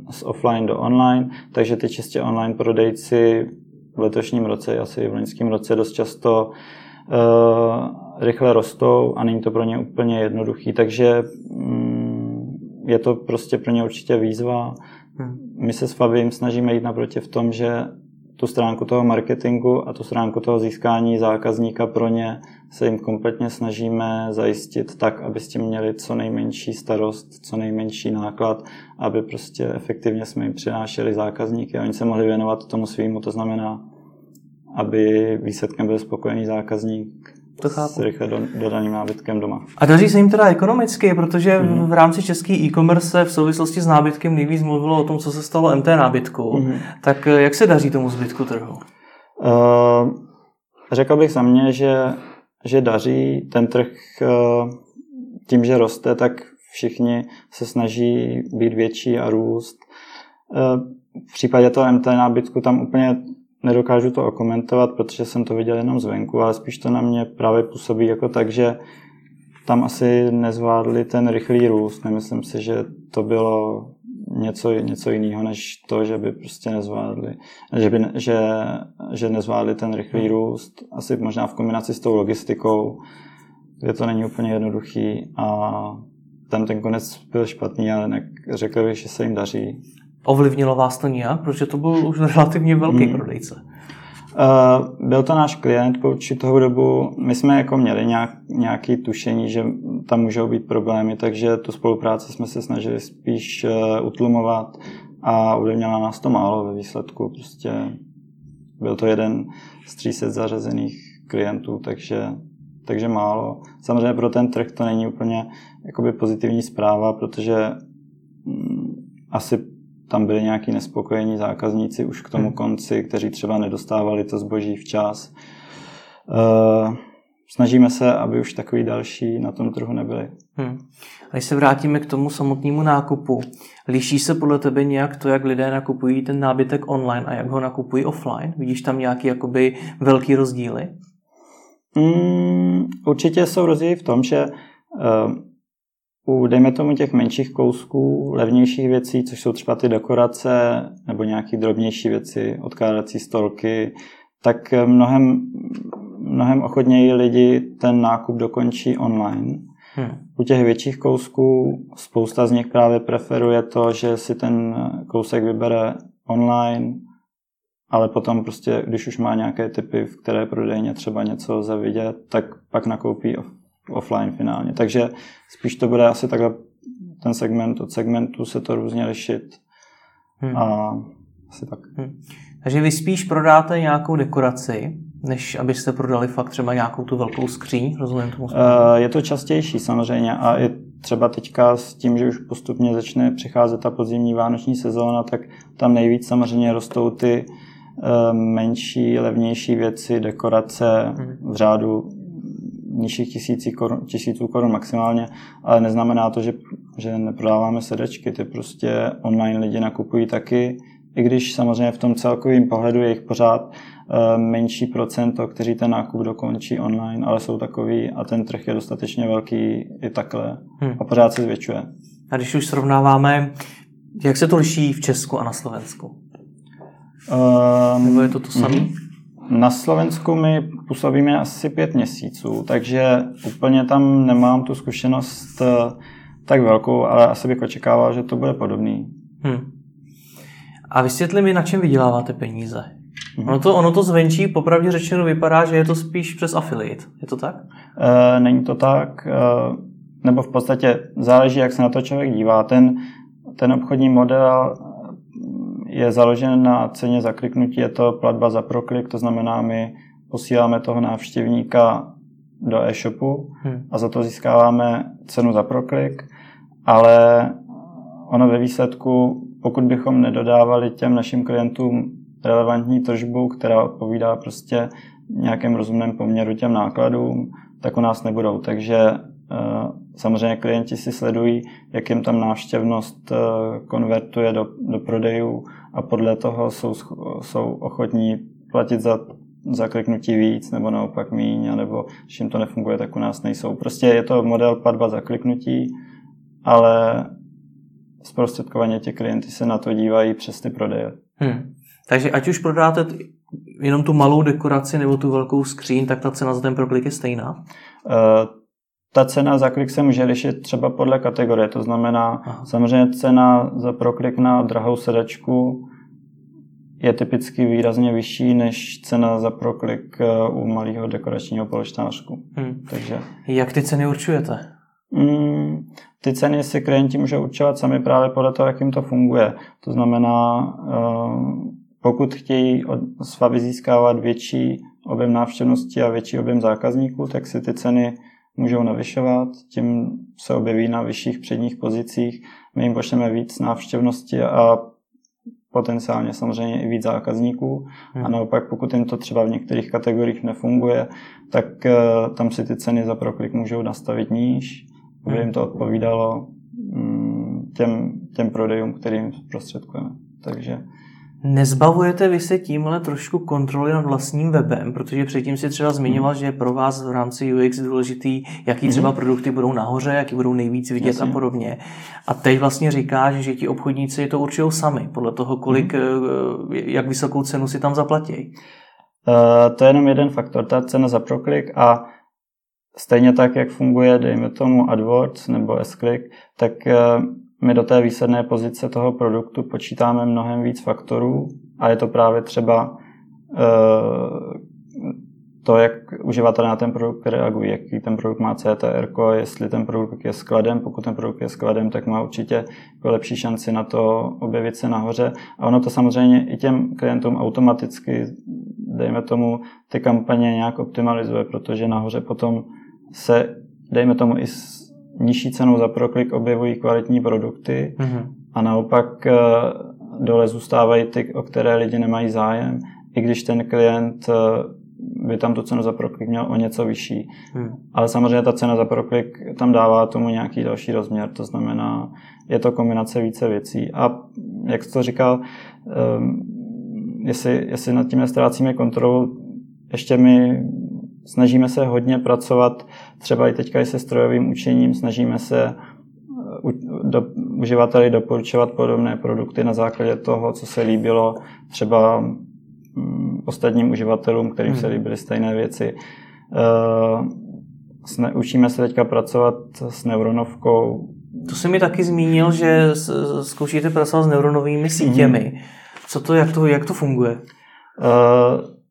z offline do online, takže ty čistě online prodejci v letošním roce, asi v loňském roce dost často uh, rychle rostou a není to pro ně úplně jednoduchý, takže um, je to prostě pro ně určitě výzva. Hmm. My se s Fabím snažíme jít naproti v tom, že tu stránku toho marketingu a tu stránku toho získání zákazníka pro ně se jim kompletně snažíme zajistit tak, aby s tím měli co nejmenší starost, co nejmenší náklad, aby prostě efektivně jsme jim přinášeli zákazníky a oni se mohli věnovat tomu svýmu, to znamená, aby výsledkem byl spokojený zákazník to chápu. s rychle dodaným nábytkem doma.
A daří se jim teda ekonomicky, protože mm. v rámci český e-commerce v souvislosti s nábytkem nejvíc mluvilo o tom, co se stalo MT nábytku. Mm. Tak eh, jak se daří tomu zbytku trhu? Uh,
řekl bych za mě, že, že daří ten trh uh, tím, že roste, tak všichni se snaží být větší a růst. Uh, v případě toho MT nábytku tam úplně nedokážu to okomentovat, protože jsem to viděl jenom zvenku, ale spíš to na mě právě působí jako tak, že tam asi nezvládli ten rychlý růst. Nemyslím si, že to bylo něco, něco jiného, než to, že by prostě nezvládli, že, by, že, že nezvládli ten rychlý růst. Asi možná v kombinaci s tou logistikou, kde to není úplně jednoduchý a tam ten konec byl špatný, ale řekl bych, že se jim daří.
Ovlivnilo vás to nějak? Protože to byl už relativně velký hmm. prodejce.
Uh, byl to náš klient po určitou dobu. My jsme jako měli nějak, nějaké tušení, že tam můžou být problémy, takže tu spolupráci jsme se snažili spíš uh, utlumovat a ovlivnilo nás to málo ve výsledku. Prostě byl to jeden z 300 zařazených klientů, takže, takže málo. Samozřejmě pro ten trh to není úplně jakoby pozitivní zpráva, protože mm, asi tam byli nějaký nespokojení zákazníci už k tomu hmm. konci, kteří třeba nedostávali to zboží včas. Uh, snažíme se, aby už takový další na tom trhu nebyli. Hmm.
A když se vrátíme k tomu samotnému nákupu, liší se podle tebe nějak to, jak lidé nakupují ten nábytek online a jak ho nakupují offline? Vidíš tam nějaký jakoby velký rozdíly?
Mm, určitě jsou rozdíly v tom, že uh, u, dejme tomu, těch menších kousků, levnějších věcí, což jsou třeba ty dekorace nebo nějaké drobnější věci, odkládací stolky, tak mnohem, mnohem ochotněji lidi ten nákup dokončí online. Hmm. U těch větších kousků spousta z nich právě preferuje to, že si ten kousek vybere online, ale potom prostě, když už má nějaké typy, v které prodejně třeba něco zavidět, tak pak nakoupí offline finálně. Takže spíš to bude asi takhle ten segment od segmentu se to různě lišit. Hmm. A asi tak. Hmm.
Takže vy spíš prodáte nějakou dekoraci, než abyste prodali fakt třeba nějakou tu velkou skříň, rozumím tomu? Uh,
je to častější samozřejmě a je třeba teďka s tím, že už postupně začne přicházet ta podzimní vánoční sezóna, tak tam nejvíc samozřejmě rostou ty uh, menší, levnější věci, dekorace hmm. v řádu nižších tisící korun, tisíců korun maximálně, ale neznamená to, že, že neprodáváme sedačky, ty prostě online lidi nakupují taky, i když samozřejmě v tom celkovém pohledu je jich pořád uh, menší procento, kteří ten nákup dokončí online, ale jsou takový a ten trh je dostatečně velký i takhle hmm. a pořád se zvětšuje.
A když už srovnáváme, jak se to liší v Česku a na Slovensku? Um, Nebo je to to samé? Mm-hmm.
Na Slovensku my působíme asi pět měsíců, takže úplně tam nemám tu zkušenost eh, tak velkou, ale asi bych očekával, že to bude podobný. Hmm.
A vysvětli mi, na čem vyděláváte peníze. Hmm. Ono to, ono to zvenčí, popravdě řečeno, vypadá, že je to spíš přes affiliate. Je to tak?
E, není to tak, e, nebo v podstatě záleží, jak se na to člověk dívá. Ten, ten obchodní model je založen na ceně za kliknutí, je to platba za proklik, to znamená, my posíláme toho návštěvníka do e-shopu hmm. a za to získáváme cenu za proklik, ale ono ve výsledku, pokud bychom nedodávali těm našim klientům relevantní tržbu, která odpovídá prostě nějakém rozumném poměru těm nákladům, tak u nás nebudou. Takže samozřejmě klienti si sledují, jak jim tam návštěvnost konvertuje do, do prodejů a podle toho jsou, jsou ochotní platit za za kliknutí víc, nebo naopak míň, nebo když jim to nefunguje, tak u nás nejsou. Prostě je to model platba za kliknutí, ale zprostředkovaně ti klienti se na to dívají přes ty prodeje.
Hmm. Takže ať už prodáte jenom tu malou dekoraci nebo tu velkou skříň, tak ta cena za ten proklik je stejná? Uh,
ta cena za klik se může lišit třeba podle kategorie, to znamená Aha. samozřejmě cena za proklik na drahou sedačku je typicky výrazně vyšší než cena za proklik eh, u malého dekoračního polštářku. Hmm.
Takže... Jak ty ceny určujete?
Mm, ty ceny si klienti můžou určovat sami právě podle toho, jak jim to funguje. To znamená, eh, pokud chtějí od Svavy získávat větší objem návštěvnosti a větší objem zákazníků, tak si ty ceny můžou navyšovat, tím se objeví na vyšších předních pozicích, my jim pošleme víc návštěvnosti a potenciálně samozřejmě i víc zákazníků. Hmm. A naopak, pokud jim to třeba v některých kategoriích nefunguje, tak uh, tam si ty ceny za proklik můžou nastavit níž, aby hmm. jim to odpovídalo um, těm, těm prodejům, kterým zprostředkujeme. Takže
Nezbavujete vy se tímhle trošku kontroly nad vlastním webem, protože předtím si třeba zmiňoval, že je pro vás v rámci UX důležitý, jaký třeba mhm. produkty budou nahoře, jaký budou nejvíc vidět Jasně. a podobně. A teď vlastně říkáš, že ti obchodníci to určují sami, podle toho, kolik, mm. jak vysokou cenu si tam zaplatí.
Uh, to je jenom jeden faktor, ta cena za proklik a stejně tak, jak funguje, dejme tomu AdWords nebo S-Click, tak uh, my do té výsledné pozice toho produktu počítáme mnohem víc faktorů a je to právě třeba eh, to, jak uživatel na ten produkt reagují, jaký ten produkt má CTR, jestli ten produkt je skladem, pokud ten produkt je skladem, tak má určitě jako lepší šanci na to objevit se nahoře. A ono to samozřejmě i těm klientům automaticky, dejme tomu, ty kampaně nějak optimalizuje, protože nahoře potom se, dejme tomu, i nižší cenou za proklik objevují kvalitní produkty mm-hmm. a naopak eh, dole zůstávají ty, o které lidi nemají zájem, i když ten klient eh, by tam tu cenu za proklik měl o něco vyšší. Hmm. Ale samozřejmě ta cena za proklik tam dává tomu nějaký další rozměr, to znamená, je to kombinace více věcí. A jak jsi to říkal, um, jestli, jestli nad tím nestrácíme kontrolu, ještě my snažíme se hodně pracovat třeba i teďka i se strojovým učením, snažíme se eh, do, uživateli doporučovat podobné produkty na základě toho, co se líbilo třeba um, ostatním uživatelům, kterým hmm. se líbily stejné věci. Uh, sne, učíme se teďka pracovat s neuronovkou.
To si mi taky zmínil, že zkoušíte pracovat s neuronovými sítěmi. Hmm. Co to, jak to, jak to funguje? Uh,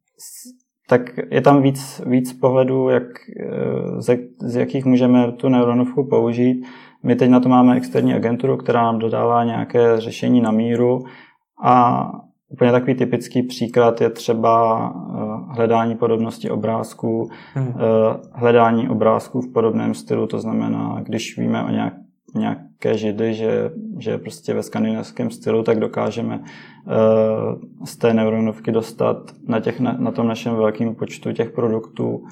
tak je tam víc, víc pohledů, jak, eh, z, z jakých můžeme tu neuronovku použít. My teď na to máme externí agenturu, která nám dodává nějaké řešení na míru a úplně takový typický příklad je třeba eh, hledání podobnosti obrázků, hmm. hledání obrázků v podobném stylu, to znamená, když víme o nějak, nějaké židy, že, že prostě ve skandinávském stylu, tak dokážeme uh, z té neuronovky dostat na, těch, na, tom našem velkém počtu těch produktů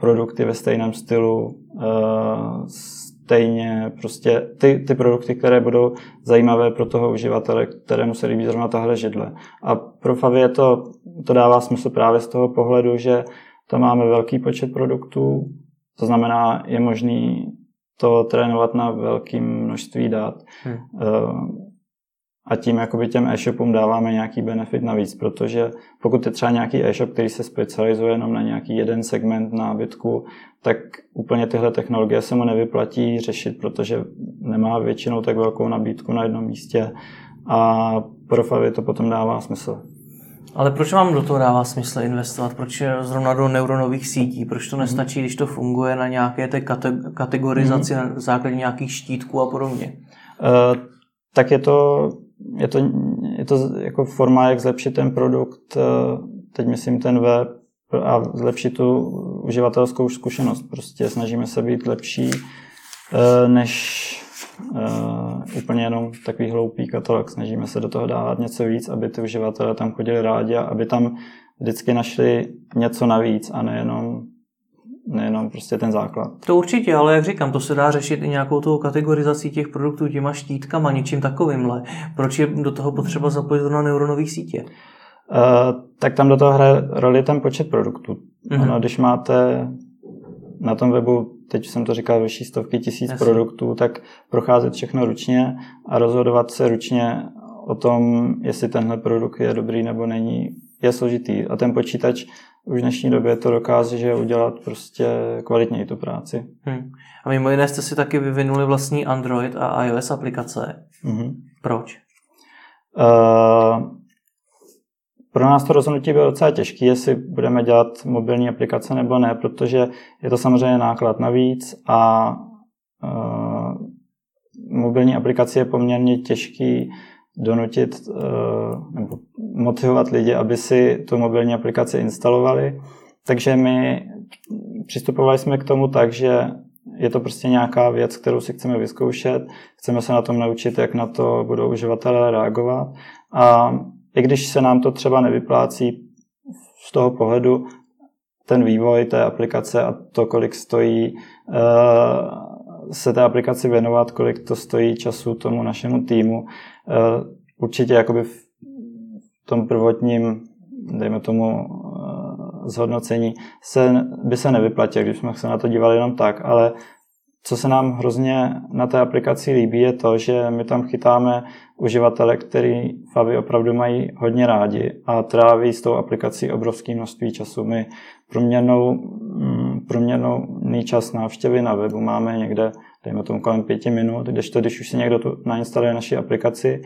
produkty ve stejném stylu, uh, stejně prostě ty, ty produkty, které budou zajímavé pro toho uživatele, kterému se líbí zrovna tahle židle. A pro Favie to, to dává smysl právě z toho pohledu, že tam máme velký počet produktů, to znamená, je možný to trénovat na velkém množství dat. Hmm. Eh, a tím jakoby těm e-shopům dáváme nějaký benefit navíc, protože pokud je třeba nějaký e-shop, který se specializuje jenom na nějaký jeden segment nábytku, tak úplně tyhle technologie se mu nevyplatí řešit, protože nemá většinou tak velkou nabídku na jednom místě a pro Favy to potom dává smysl.
Ale proč vám do toho dává smysl investovat? Proč zrovna do neuronových sítí? Proč to mhm. nestačí, když to funguje na nějaké té kategorizaci mm-hmm. na základě nějakých štítků a podobně? Uh,
tak je to, je to, je to jako forma, jak zlepšit ten produkt, uh, teď myslím ten web, a zlepšit tu uživatelskou zkušenost. Prostě snažíme se být lepší, uh, než uh, úplně jenom takový hloupý katalog. Snažíme se do toho dávat něco víc, aby ty uživatelé tam chodili rádi a aby tam vždycky našli něco navíc a nejenom nejenom prostě ten základ.
To určitě, ale jak říkám, to se dá řešit i nějakou tou kategorizací těch produktů těma štítkama, něčím takovýmhle. Proč je do toho potřeba zapojit na neuronové sítě?
Uh, tak tam do toho hraje roli ten počet produktů. Mm-hmm. Ono, když máte na tom webu, teď jsem to říkal, vyšší stovky tisíc Jasně. produktů, tak procházet všechno ručně a rozhodovat se ručně o tom, jestli tenhle produkt je dobrý nebo není, je složitý. A ten počítač už v dnešní době to dokáže udělat prostě kvalitněji tu práci.
Hmm. A mimo jiné jste si taky vyvinuli vlastní Android a iOS aplikace. Hmm. Proč? Uh,
pro nás to rozhodnutí bylo docela těžké, jestli budeme dělat mobilní aplikace nebo ne, protože je to samozřejmě náklad navíc a uh, mobilní aplikace je poměrně těžký donutit uh, nebo motivovat lidi, aby si tu mobilní aplikaci instalovali. Takže my přistupovali jsme k tomu tak, že je to prostě nějaká věc, kterou si chceme vyzkoušet, chceme se na tom naučit, jak na to budou uživatelé reagovat. A i když se nám to třeba nevyplácí z toho pohledu, ten vývoj té aplikace a to, kolik stojí eh, se té aplikaci věnovat, kolik to stojí času tomu našemu týmu, eh, určitě jakoby v tom prvotním, dejme tomu, eh, zhodnocení se, by se nevyplatilo, když jsme se na to dívali jenom tak, ale co se nám hrozně na té aplikaci líbí, je to, že my tam chytáme uživatele, který Favi opravdu mají hodně rádi a tráví s tou aplikací obrovské množství času. My průměrnou, mm, průměrný čas návštěvy na webu máme někde, dejme tomu kolem pěti minut, kdežto když už si někdo tu nainstaluje naši aplikaci,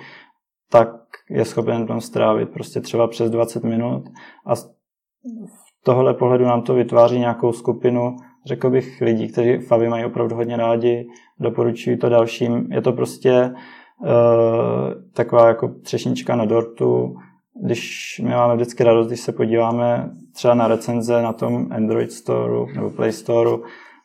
tak je schopen tam strávit prostě třeba přes 20 minut a z tohle pohledu nám to vytváří nějakou skupinu řekl bych, lidí, kteří Favi mají opravdu hodně rádi, doporučuji to dalším. Je to prostě uh, taková jako třešnička na dortu, když my máme vždycky radost, když se podíváme třeba na recenze na tom Android Store nebo Play Store,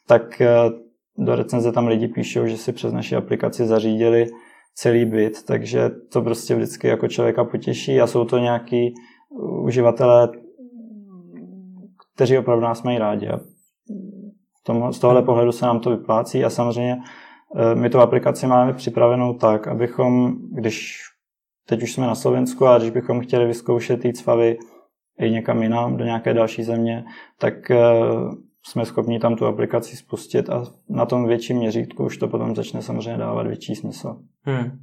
tak uh, do recenze tam lidi píšou, že si přes naši aplikaci zařídili celý byt, takže to prostě vždycky jako člověka potěší a jsou to nějaký uživatelé, kteří opravdu nás mají rádi. A tom, z tohohle pohledu se nám to vyplácí a samozřejmě eh, my tu aplikaci máme připravenou tak, abychom, když teď už jsme na Slovensku a když bychom chtěli vyzkoušet jít s i někam jinam, do nějaké další země, tak eh, jsme schopni tam tu aplikaci spustit a na tom větším měřítku už to potom začne samozřejmě dávat větší smysl. Hmm.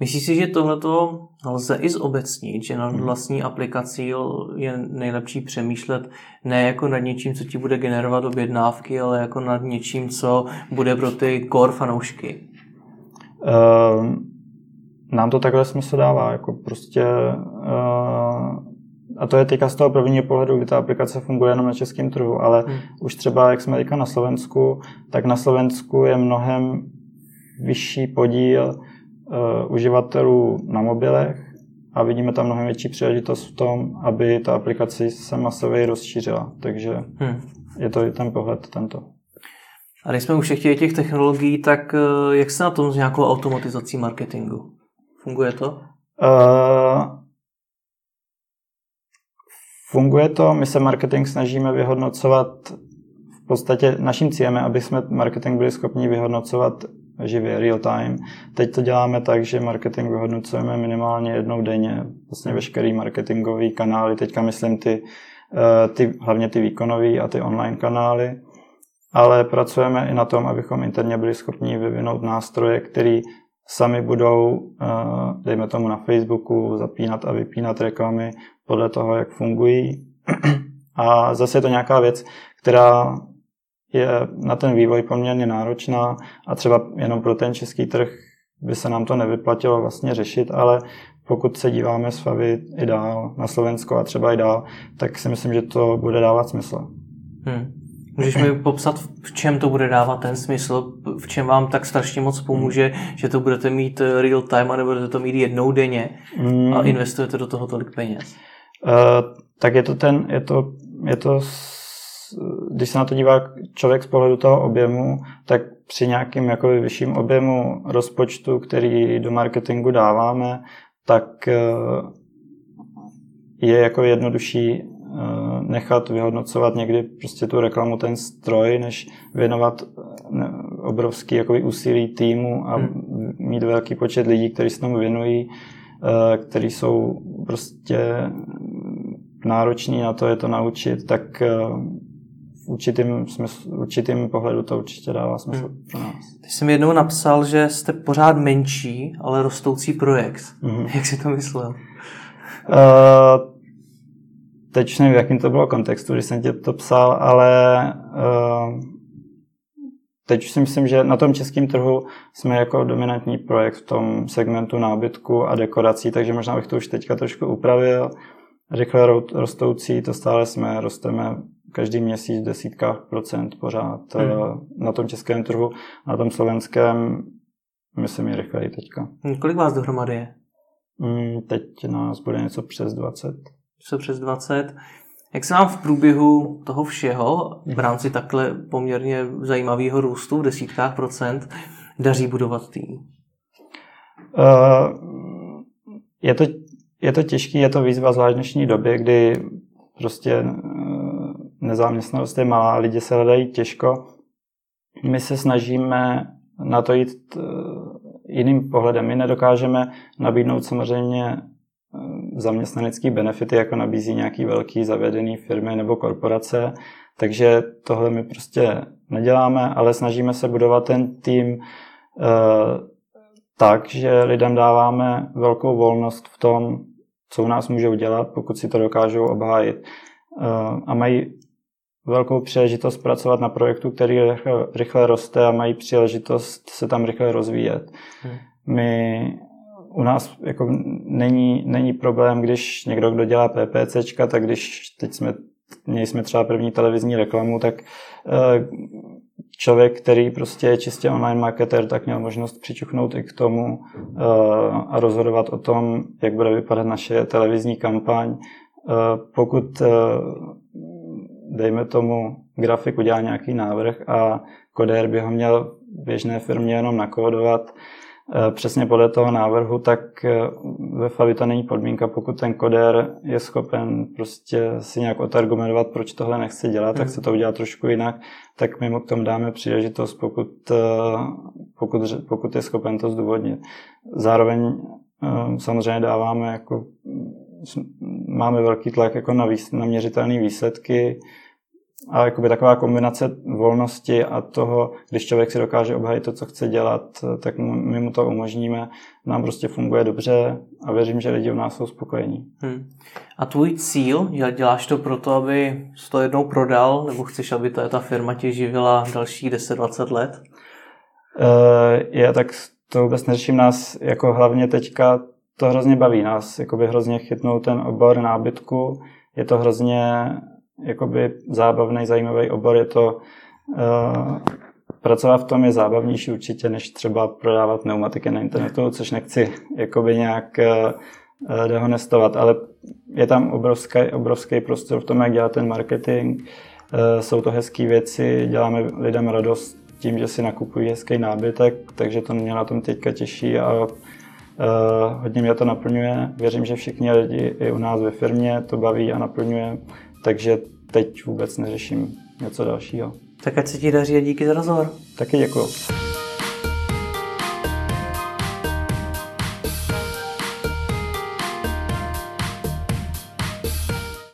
Myslíš si, že tohleto lze i zobecnit, že nad mhm. vlastní aplikací je nejlepší přemýšlet ne jako nad něčím, co ti bude generovat objednávky, ale jako nad něčím, co bude pro ty core fanoušky? Uh,
nám to takhle smysl dává, jako prostě uh, a to je teďka z toho prvního pohledu, kdy ta aplikace funguje jenom na českém trhu, ale hmm. už třeba, jak jsme teďka na Slovensku, tak na Slovensku je mnohem vyšší podíl uh, uživatelů na mobilech a vidíme tam mnohem větší příležitost v tom, aby ta aplikace se masově rozšířila. Takže hmm. je to i ten pohled tento.
A když jsme už chtěli těch technologií, tak uh, jak se na tom s nějakou automatizací marketingu? Funguje to? Uh,
funguje to, my se marketing snažíme vyhodnocovat v podstatě naším cílem je, aby jsme marketing byli schopni vyhodnocovat živě, real time. Teď to děláme tak, že marketing vyhodnocujeme minimálně jednou denně. Vlastně veškerý marketingový kanály, teďka myslím ty, eh, ty hlavně ty výkonové a ty online kanály, ale pracujeme i na tom, abychom interně byli schopni vyvinout nástroje, které sami budou, eh, dejme tomu na Facebooku, zapínat a vypínat reklamy podle toho, jak fungují. [CLEARS THROAT] A zase je to nějaká věc, která je na ten vývoj poměrně náročná a třeba jenom pro ten český trh by se nám to nevyplatilo vlastně řešit, ale pokud se díváme s Favy i dál na Slovensko a třeba i dál, tak si myslím, že to bude dávat smysl. Hmm.
Můžeš mi popsat, v čem to bude dávat ten smysl, v čem vám tak strašně moc pomůže, že to budete mít real time a nebudete to mít jednou denně a hmm. investujete do toho tolik peněz? Uh,
tak je to ten, je to, je to když se na to dívá člověk z pohledu toho objemu, tak při nějakým jako vyšším objemu rozpočtu, který do marketingu dáváme, tak eh, je jako jednodušší nechat vyhodnocovat někdy prostě tu reklamu ten stroj, než věnovat obrovský jakoby, úsilí týmu a hmm. mít velký počet lidí, kteří se tomu věnují, kteří jsou prostě nároční na to je to naučit, tak určitým, smysl, určitým pohledu to určitě dává smysl hmm. pro nás.
Ty jsi mi jednou napsal, že jste pořád menší, ale rostoucí projekt. Hmm. Jak jsi to myslel? Uh,
teď nevím, v jakým to bylo kontextu, když jsem tě to psal, ale uh, teď si myslím, že na tom českém trhu jsme jako dominantní projekt v tom segmentu nábytku a dekorací, takže možná bych to už teďka trošku upravil. Rychle rostoucí, to stále jsme, rosteme každý měsíc v desítkách procent pořád hmm. na tom českém trhu. Na tom slovenském myslím je rychleji teďka.
Kolik vás dohromady je?
Mm, teď nás bude něco přes 20.
Co přes 20. Jak se vám v průběhu toho všeho, v rámci takhle poměrně zajímavého růstu v desítkách procent, daří budovat tým?
Uh, je to, je to těžké, je to výzva zvlášť dnešní době, kdy prostě nezaměstnanost je malá, lidi se hledají těžko. My se snažíme na to jít eh, jiným pohledem. My nedokážeme nabídnout samozřejmě eh, zaměstnanecký benefity, jako nabízí nějaký velký zavedený firmy nebo korporace, takže tohle my prostě neděláme, ale snažíme se budovat ten tým uh, tak, že lidem dáváme velkou volnost v tom, co u nás můžou dělat, pokud si to dokážou obhájit. A mají velkou příležitost pracovat na projektu, který rychle, rychle roste a mají příležitost se tam rychle rozvíjet. Hmm. My u nás jako není, není problém, když někdo, kdo dělá PPCčka, tak když teď jsme, měli jsme třeba první televizní reklamu, tak eh, člověk, který prostě je čistě online marketer, tak měl možnost přičuchnout i k tomu eh, a rozhodovat o tom, jak bude vypadat naše televizní kampaň. Eh, pokud dejme tomu, grafik udělá nějaký návrh a kodér by ho měl v běžné firmě jenom nakódovat eh, přesně podle toho návrhu, tak eh, ve Favi to není podmínka, pokud ten kodér je schopen prostě si nějak otargumentovat, proč tohle nechce dělat, tak hmm. se to udělá trošku jinak, tak my mu k tomu dáme příležitost, pokud, eh, pokud, pokud je schopen to zdůvodnit. Zároveň samozřejmě dáváme jako máme velký tlak jako na, výs, na měřitelné výsledky a jakoby taková kombinace volnosti a toho, když člověk si dokáže obhajit to, co chce dělat, tak my mu to umožníme. Nám prostě funguje dobře a věřím, že lidi u nás jsou spokojení. Hmm.
A tvůj cíl, děláš to proto, aby to jednou prodal, nebo chceš, aby ta, ta firma tě živila dalších 10-20 let?
Uh, je, tak to vůbec neřeším nás, jako hlavně teďka to hrozně baví nás, jakoby hrozně chytnout ten obor nábytku, je to hrozně jakoby zábavný, zajímavý obor, je to uh, pracovat v tom je zábavnější určitě, než třeba prodávat pneumatiky na internetu, což nechci jakoby nějak uh, dehonestovat, ale je tam obrovský, obrovský prostor v tom, jak dělat ten marketing. Uh, jsou to hezké věci, děláme lidem radost tím, že si nakupují hezký nábytek, takže to mě na tom teďka těší a hodně mě to naplňuje. Věřím, že všichni lidi i u nás ve firmě to baví a naplňuje, takže teď vůbec neřeším něco dalšího.
Tak ať se ti daří a díky za rozhovor.
Taky děkuji.